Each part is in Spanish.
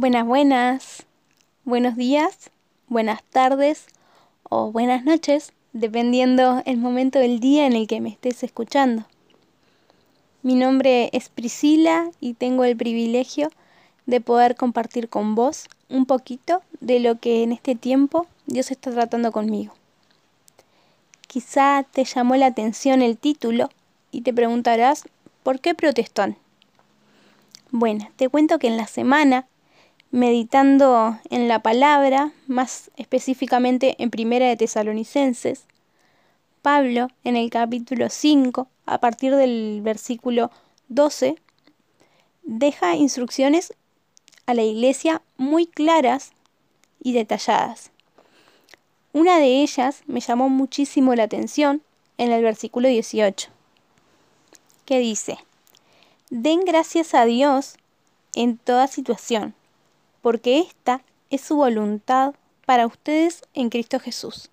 Buenas, buenas. Buenos días, buenas tardes o buenas noches, dependiendo el momento del día en el que me estés escuchando. Mi nombre es Priscila y tengo el privilegio de poder compartir con vos un poquito de lo que en este tiempo Dios está tratando conmigo. Quizá te llamó la atención el título y te preguntarás, ¿por qué protestón? Bueno, te cuento que en la semana meditando en la palabra, más específicamente en Primera de Tesalonicenses, Pablo en el capítulo 5, a partir del versículo 12, deja instrucciones a la iglesia muy claras y detalladas. Una de ellas me llamó muchísimo la atención en el versículo 18, que dice, Den gracias a Dios en toda situación porque esta es su voluntad para ustedes en Cristo Jesús.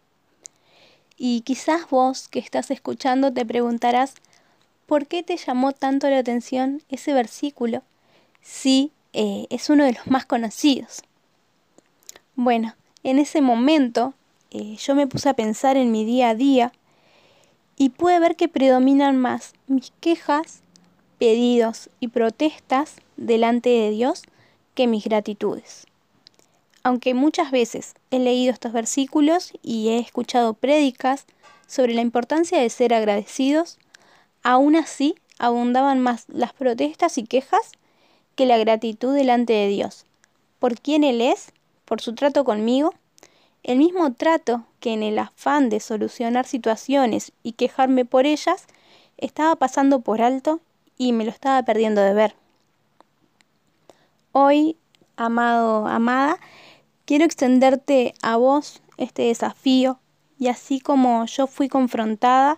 Y quizás vos que estás escuchando te preguntarás, ¿por qué te llamó tanto la atención ese versículo si eh, es uno de los más conocidos? Bueno, en ese momento eh, yo me puse a pensar en mi día a día y pude ver que predominan más mis quejas, pedidos y protestas delante de Dios que mis gratitudes. Aunque muchas veces he leído estos versículos y he escuchado prédicas sobre la importancia de ser agradecidos, aún así abundaban más las protestas y quejas que la gratitud delante de Dios, por quien Él es, por su trato conmigo, el mismo trato que en el afán de solucionar situaciones y quejarme por ellas, estaba pasando por alto y me lo estaba perdiendo de ver. Hoy, amado, amada, quiero extenderte a vos este desafío y así como yo fui confrontada,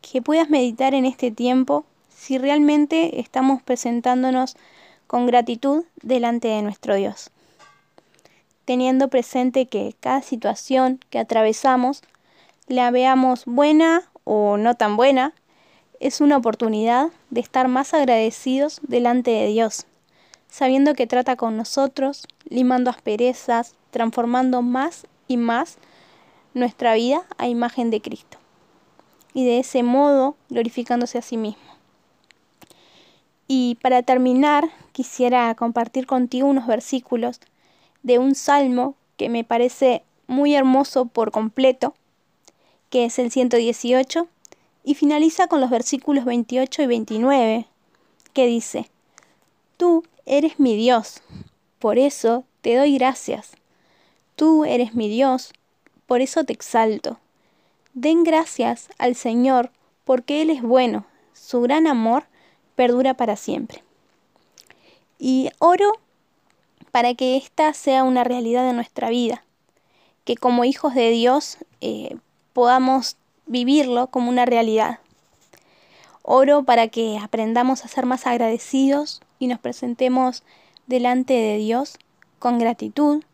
que puedas meditar en este tiempo si realmente estamos presentándonos con gratitud delante de nuestro Dios, teniendo presente que cada situación que atravesamos, la veamos buena o no tan buena, es una oportunidad de estar más agradecidos delante de Dios sabiendo que trata con nosotros, limando asperezas, transformando más y más nuestra vida a imagen de Cristo. Y de ese modo glorificándose a sí mismo. Y para terminar, quisiera compartir contigo unos versículos de un salmo que me parece muy hermoso por completo, que es el 118, y finaliza con los versículos 28 y 29, que dice, Tú eres mi Dios, por eso te doy gracias. Tú eres mi Dios, por eso te exalto. Den gracias al Señor, porque Él es bueno, su gran amor perdura para siempre. Y oro para que esta sea una realidad de nuestra vida, que como hijos de Dios eh, podamos vivirlo como una realidad. Oro para que aprendamos a ser más agradecidos y nos presentemos delante de Dios con gratitud,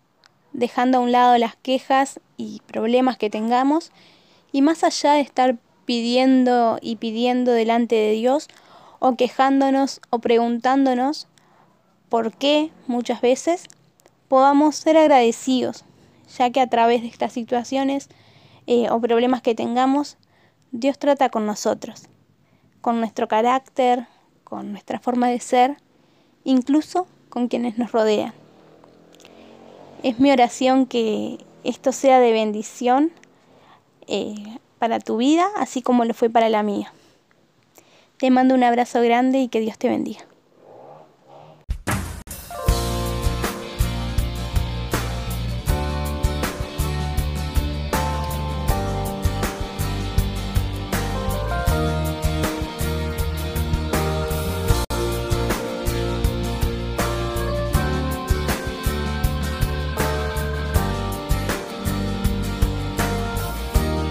dejando a un lado las quejas y problemas que tengamos y más allá de estar pidiendo y pidiendo delante de Dios o quejándonos o preguntándonos por qué muchas veces, podamos ser agradecidos, ya que a través de estas situaciones eh, o problemas que tengamos, Dios trata con nosotros, con nuestro carácter, con nuestra forma de ser incluso con quienes nos rodean. Es mi oración que esto sea de bendición eh, para tu vida, así como lo fue para la mía. Te mando un abrazo grande y que Dios te bendiga.